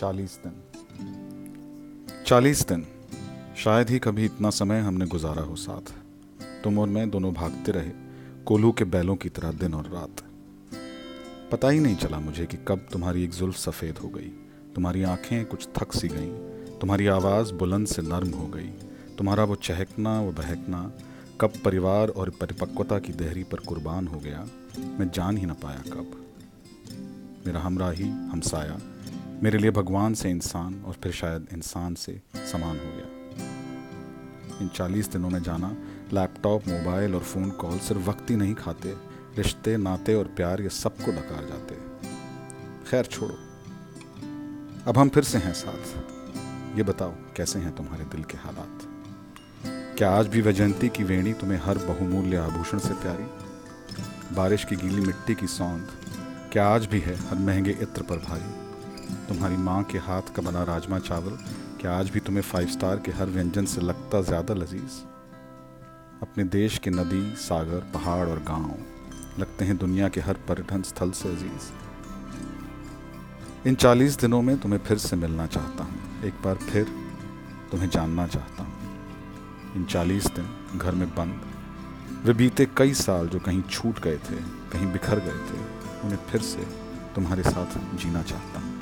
चालीस दिन। चालीस दिन, शायद ही कभी इतना समय हमने गुजारा हो साथ। तुम और मैं दोनों भागते रहे कोलू के बैलों की तरह दिन और रात। पता ही नहीं चला मुझे कि कब तुम्हारी एक जुल्फ सफ़ेद हो गई, तुम्हारी आँखें कुछ थक सी गईं, तुम्हारी आवाज़ बुलंद से नर्म हो गई, तुम्हारा वो चहकना, वो बहकना, कब परिवार और परिपक्वता की देहरी पर कुर्बान हो गया, मैं जान ही ना पाया कब। मेरा हमराही, हमसाया मेरे लिए भगवान से इंसान और फिर शायद इंसान से समान हो गया। इन चालीस दिनों में जाना, लैपटॉप, मोबाइल और फ़ोन कॉल सिर्फ़ वक्त ही नहीं खाते। रिश्ते, नाते और प्यार ये सबको डकार जाते खैर, छोड़ो। अब हम फिर से हैं साथ। ये बताओ, कैसे हैं तुम्हारे दिल के हालात? क्या आज भी वैजयंती की वेणी तुम्हें हर बहुमूल्य आभूषण से प्यारी? बारिश की गीली मिट्टी की सौंद, क्या आज भी है हर महँगे इत्र पर भारी? तुम्हारी माँ के हाथ का बना राजमा चावल, क्या आज भी तुम्हें फाइव स्टार के हर व्यंजन से लगता ज़्यादा लजीज? अपने देश के नदी, सागर, पहाड़ और गाँव, लगते हैं दुनिया के हर पर्यटन स्थल से अज़ीज़ इन चालीस दिनों में तुम्हें फिर से मिलना चाहता हूँ। एक बार फिर तुम्हें जानना चाहता हूँ। इन चालीस दिन घर में बंद। वे बीते कई साल जो कहीं छूट गए थे, कहीं बिखर गए थे, उन्हें फिर से तुम्हारे साथ जीना चाहता हूँ।